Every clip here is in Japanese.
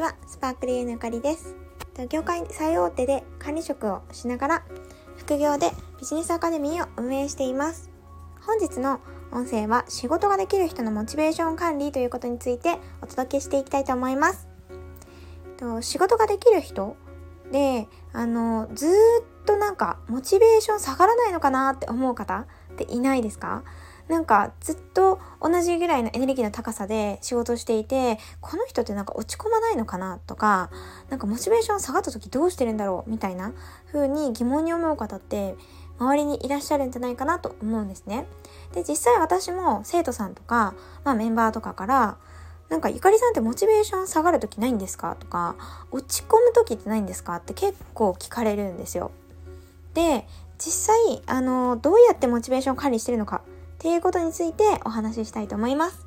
ちは、スパークリーのゆかりです。業界最大手で管理職をしながら、副業でビジネスアカデミーを運営しています。本日の音声は仕事ができる人のモチベーション管理ということについてお届けしていきたいと思います。仕事ができる人で、あの、ずっとなんかモチベーション下がらないのかなって思う方っていないですか？なんかずっと同じぐらいのエネルギーの高さで仕事していて、この人ってなんか落ち込まないのかなとか、なんかモチベーション下がった時どうしてるんだろうみたいな風に疑問に思う方って周りにいらっしゃるんじゃないかなと思うんですね。で、実際私も生徒さんとか、まあメンバーとかから、なんかゆかりさんってモチベーション下がる時ないんですかとか、落ち込む時ってないんですかって結構聞かれるんですよ。で、実際、あの、どうやってモチベーション管理してるのかっていうことについてお話ししたいと思います。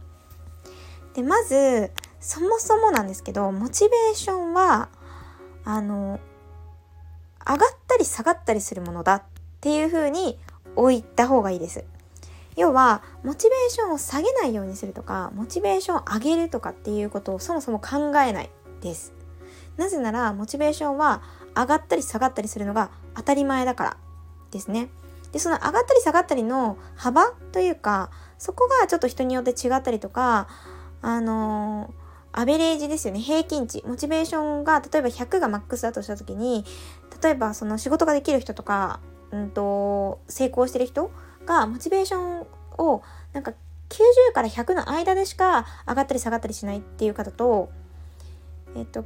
で、まず、そもそもなんですけど、モチベーションは、あの、上がったり下がったりするものだっていうふうに置いた方がいいです。要は、モチベーションを下げないようにするとか、モチベーションを上げるとかっていうことをそもそも考えないです。なぜなら、モチベーションは上がったり下がったりするのが当たり前だからですね。で、その上がったり下がったりの幅というか、そこがちょっと人によって違ったりとか、あのー、アベレージですよね。平均値。モチベーションが、例えば100がマックスだとしたときに、例えばその仕事ができる人とか、うんと、成功してる人が、モチベーションを、なんか90から100の間でしか上がったり下がったりしないっていう方と、えっと、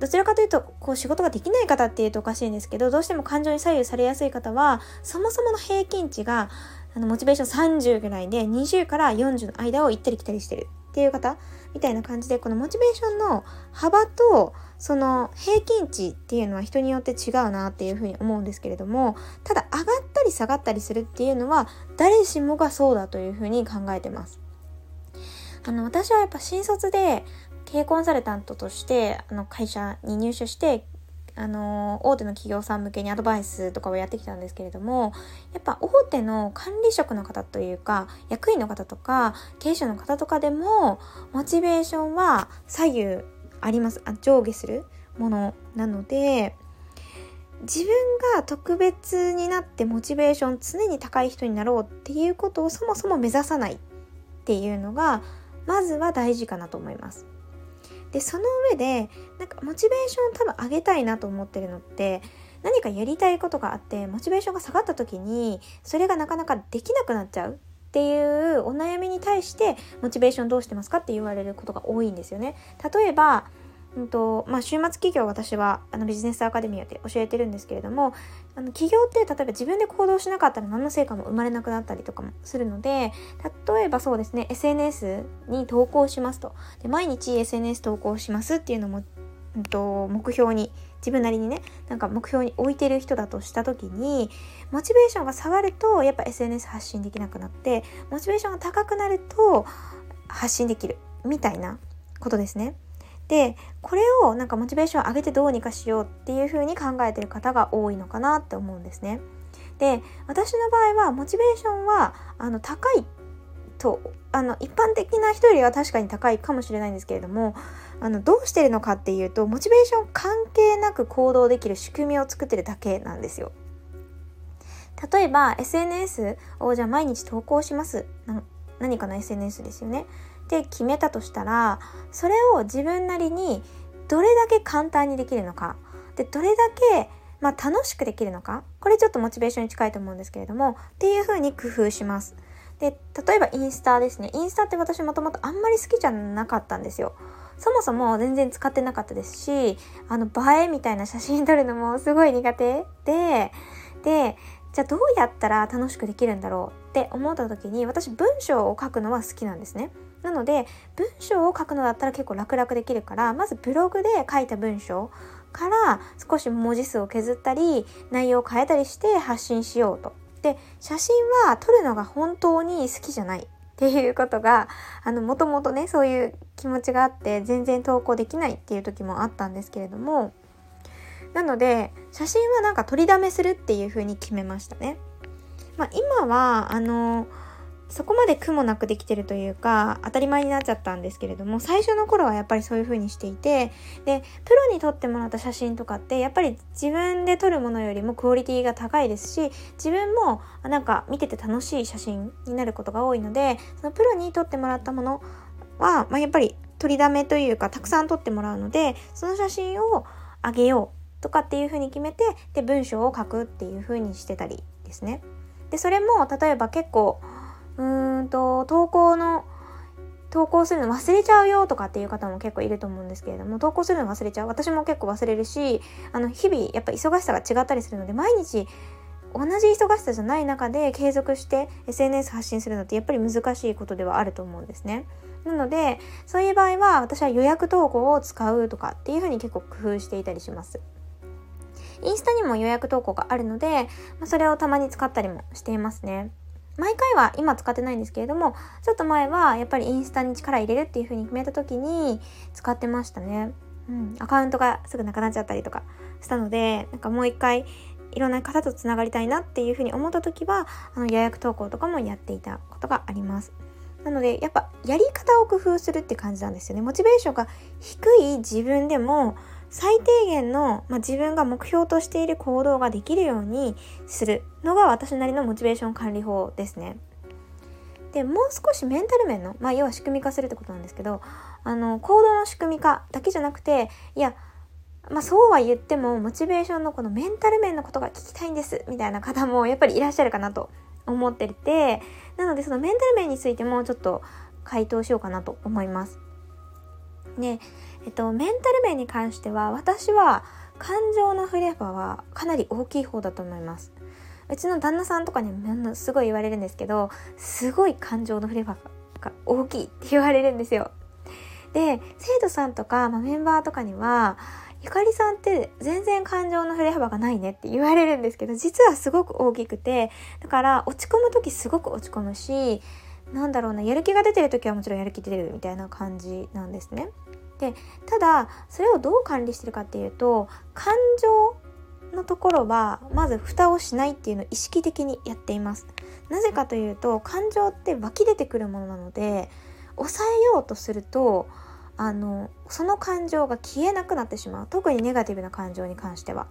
どちらかというと、こう仕事ができない方っていうとおかしいんですけど、どうしても感情に左右されやすい方は、そもそもの平均値が、あの、モチベーション30ぐらいで、20から40の間を行ったり来たりしてるっていう方みたいな感じで、このモチベーションの幅と、その平均値っていうのは人によって違うなっていうふうに思うんですけれども、ただ上がったり下がったりするっていうのは、誰しもがそうだというふうに考えてます。あの、私はやっぱ新卒で、経営コンサルタントとしてあの会社に入社してあの大手の企業さん向けにアドバイスとかをやってきたんですけれどもやっぱ大手の管理職の方というか役員の方とか経営者の方とかでもモチベーションは左右ありますあ上下するものなので自分が特別になってモチベーション常に高い人になろうっていうことをそもそも目指さないっていうのがまずは大事かなと思います。でその上でなんかモチベーション多分上げたいなと思ってるのって何かやりたいことがあってモチベーションが下がった時にそれがなかなかできなくなっちゃうっていうお悩みに対してモチベーションどうしてますかって言われることが多いんですよね。例えばうんとまあ、週末企業私はあのビジネスアカデミーで教えてるんですけれどもあの企業って例えば自分で行動しなかったら何の成果も生まれなくなったりとかもするので例えばそうですね SNS に投稿しますとで毎日 SNS 投稿しますっていうのも、うんと、目標に自分なりにねなんか目標に置いてる人だとした時にモチベーションが下がるとやっぱ SNS 発信できなくなってモチベーションが高くなると発信できるみたいなことですね。でこれをなんかモチベーションを上げてどうにかしようっていう風に考えてる方が多いのかなって思うんですね。で私の場合はモチベーションはあの高いとあの一般的な人よりは確かに高いかもしれないんですけれどもあのどうしてるのかっていうとモチベーション関係なく行動できる仕組みを作ってるだけなんですよ。例えば SNS をじゃあ毎日投稿します何かの SNS ですよね。って決めたとしたらそれを自分なりにどれだけ簡単にできるのかでどれだけ、まあ、楽しくできるのかこれちょっとモチベーションに近いと思うんですけれどもっていう風に工夫します。で例えばインスタですねインスタって私もともとあんまり好きじゃなかったんですよ。そもそも全然使ってなかったですしあの映えみたいな写真撮るのもすごい苦手ででじゃあどうやったら楽しくできるんだろうって思った時に私文章を書くのは好きなんですね。なので文章を書くのだったら結構楽々できるからまずブログで書いた文章から少し文字数を削ったり内容を変えたりして発信しようと。で写真は撮るのが本当に好きじゃないっていうことがあのもともとねそういう気持ちがあって全然投稿できないっていう時もあったんですけれどもなので写真はなんか撮りだめするっていう風に決めましたね。まあ、今はあのそこまで苦もなくできてるというか当たり前になっちゃったんですけれども最初の頃はやっぱりそういう風にしていてでプロに撮ってもらった写真とかってやっぱり自分で撮るものよりもクオリティが高いですし自分もなんか見てて楽しい写真になることが多いのでそのプロに撮ってもらったものは、まあ、やっぱり取りだめというかたくさん撮ってもらうのでその写真をあげようとかっていう風に決めてで文章を書くっていう風にしてたりですね。でそれも例えば結構うーんと投稿の投稿するの忘れちゃうよとかっていう方も結構いると思うんですけれども投稿するの忘れちゃう私も結構忘れるしあの日々やっぱ忙しさが違ったりするので毎日同じ忙しさじゃない中で継続して SNS 発信するのってやっぱり難しいことではあると思うんですね。なのでそういう場合は私は予約投稿を使うとかっていうふうに結構工夫していたりします。インスタにも予約投稿があるので、まあ、それをたまに使ったりもしていますね。毎回は今使ってないんですけれども、ちょっと前はやっぱりインスタに力入れるっていう風に決めた時に使ってましたね。うん、アカウントがすぐなくなっちゃったりとかしたので、なんかもう一回いろんな方とつながりたいなっていう風に思った時は、あの予約投稿とかもやっていたことがあります。なので、やっぱやり方を工夫するって感じなんですよね。モチベーションが低い自分でも、最低限の、まあ、自分が目標としている行動ができるようにするのが私なりのモチベーション管理法ですね。でもう少しメンタル面の、まあ、要は仕組み化するってことなんですけどあの行動の仕組み化だけじゃなくていやまあそうは言ってもモチベーションのこのメンタル面のことが聞きたいんですみたいな方もやっぱりいらっしゃるかなと思っていてなのでそのメンタル面についてもちょっと回答しようかなと思います。ねえっと、メンタル面に関しては私は感情の振れ幅はかなり大きい方だと思います。うちの旦那さんとかにもすごい言われるんですけどすごい感情の振れ幅が大きいって言われるんですよ。で生徒さんとか、まあ、メンバーとかにはゆかりさんって全然感情の振れ幅がないねって言われるんですけど実はすごく大きくてだから落ち込む時すごく落ち込むしなんだろうなやる気が出てる時はもちろんやる気出てるみたいな感じなんですね。でただそれをどう管理してるかっていうと感情のところはまず蓋をしないっていうのを意識的にやっています。なぜかというと感情って湧き出てくるものなので抑えようとするとあのその感情が消えなくなってしまう。特にネガティブな感情に関しては。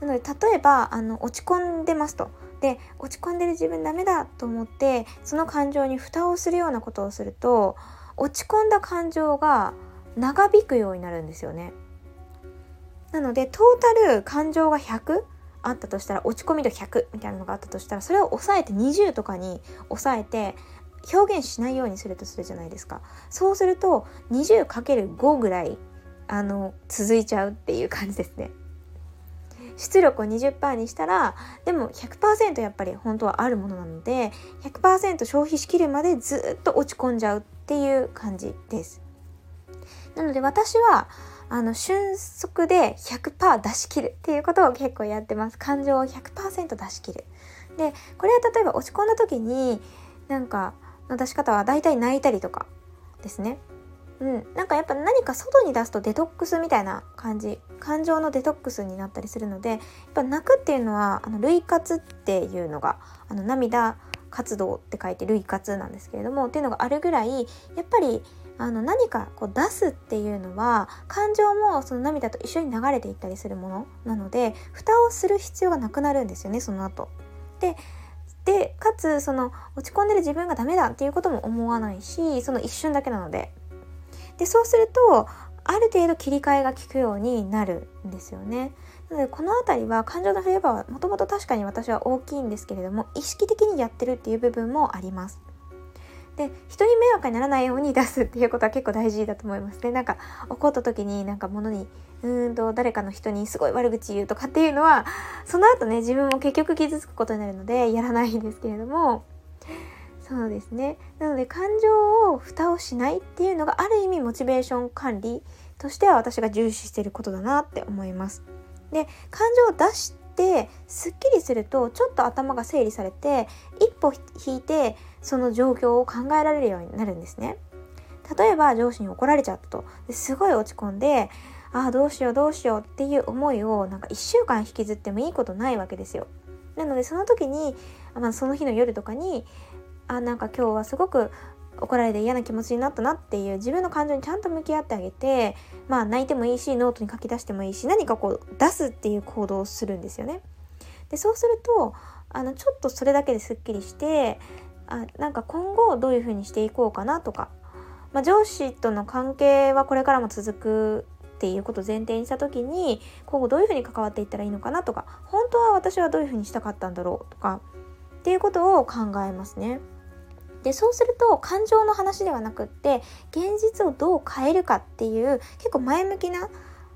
なので例えばあの落ち込んでますと。で落ち込んでる自分ダメだと思ってその感情に蓋をするようなことをすると落ち込んだ感情が長引くようになるんですよね。なのでトータル感情が100あったとしたら落ち込み度100みたいなのがあったとしたらそれを抑えて20とかに抑えて表現しないようにするとするじゃないですか。そうすると 20×5 ぐらいあの続いちゃうっていう感じですね。出力を20%にしたらでも100%やっぱり本当はあるものなので100%消費しきるまでずっと落ち込んじゃうっていう感じです。なので私はあの瞬足で100%出し切るっていうことを結構やってます。感情を100%出し切る。でこれは例えば落ち込んだ時になんかの出し方は大体泣いたりとかですね。うん、なんかやっぱ何か外に出すとデトックスみたいな感じ。感情のデトックスになったりするのでやっぱ泣くっていうのはあの類活っていうのがあの涙活動って書いて類活なんですけれどもっていうのがあるぐらいやっぱりあの何かこう出すっていうのは感情もその涙と一緒に流れていったりするものなので蓋をする必要がなくなるんですよねその後。ででかつその落ち込んでる自分がダメだっていうことも思わないしその一瞬だけなのででそうするとある程度切り替えが効くようになるんですよね。なのでこの辺りは感情のフレーバーはもともと確かに私は大きいんですけれども意識的にやってるっていう部分もあります。で人に迷惑にならないように出すっていうことは結構大事だと思いますね。なんか怒った時になんか物にうんと誰かの人にすごい悪口言うとかっていうのはその後ね自分も結局傷つくことになるのでやらないんですけれども。そうですね。なので感情を蓋をしないっていうのがある意味モチベーション管理としては私が重視してることだなって思います。で感情を出してすっきりするとちょっと頭が整理されて一歩引いてその状況を考えられるようになるんですね。例えば上司に怒られちゃったと。すごい落ち込んで、ああ、どうしようどうしようっていう思いをなんか1週間引きずってもいいことないわけですよ。なのでその時に、まあ、その日の夜とかに、あなんか今日はすごく怒られて嫌な気持ちになったなっていう自分の感情にちゃんと向き合ってあげてまあ泣いてもいいしノートに書き出してもいいし何かこう出すっていう行動をするんですよね。でそうするとあのちょっとそれだけですっきりしてあなんか今後どういうふうにしていこうかなとか、まあ、上司との関係はこれからも続くっていうことを前提にした時に今後どういうふうに関わっていったらいいのかなとか本当は私はどういうふうにしたかったんだろうとかっていうことを考えますね。でそうすると感情の話ではなくって現実をどう変えるかっていう結構前向きな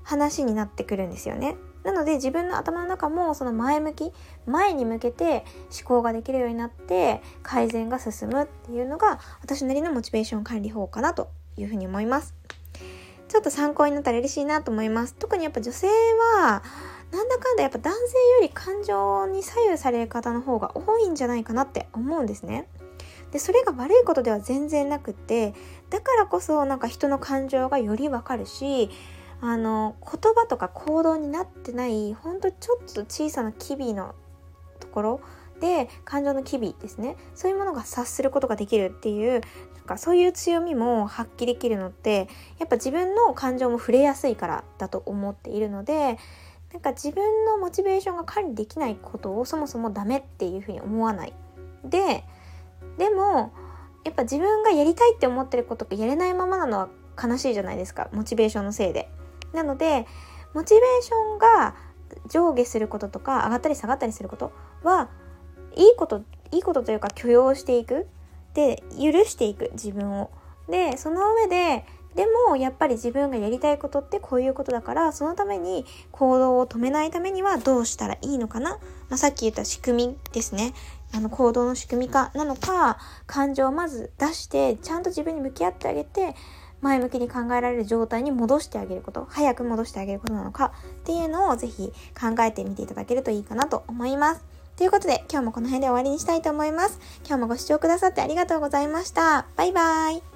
話になってくるんですよね。なので自分の頭の中もその前向き前に向けて思考ができるようになって改善が進むっていうのが私なりのモチベーション管理法かなというふうに思います。ちょっと参考になったら嬉しいなと思います。特にやっぱ女性はなんだかんだやっぱ男性より感情に左右される方の方が多いんじゃないかなって思うんですね。でそれが悪いことでは全然なくってだからこそなんか人の感情がよりわかるしあの言葉とか行動になってないほんとちょっと小さな機微のところで感情の機微ですねそういうものが察することができるっていうなんかそういう強みも発揮できるのってやっぱ自分の感情も触れやすいからだと思っているのでなんか自分のモチベーションが管理できないことをそもそもダメっていうふうに思わない。ででもやっぱ自分がやりたいって思ってることがやれないままなのは悲しいじゃないですか。モチベーションのせいで。なのでモチベーションが上下することとか上がったり下がったりすることはいいこといいことというか許容していく。で許していく自分を。でその上ででもやっぱり自分がやりたいことってこういうことだからそのために行動を止めないためにはどうしたらいいのかな、まあ、さっき言った仕組みですね。あの行動の仕組み化なのか感情をまず出してちゃんと自分に向き合ってあげて前向きに考えられる状態に戻してあげること早く戻してあげることなのかっていうのを是非考えてみていただけるといいかなと思います。ということで今日もこの辺で終わりにしたいと思います。今日もご視聴くださってありがとうございました。バイバイ。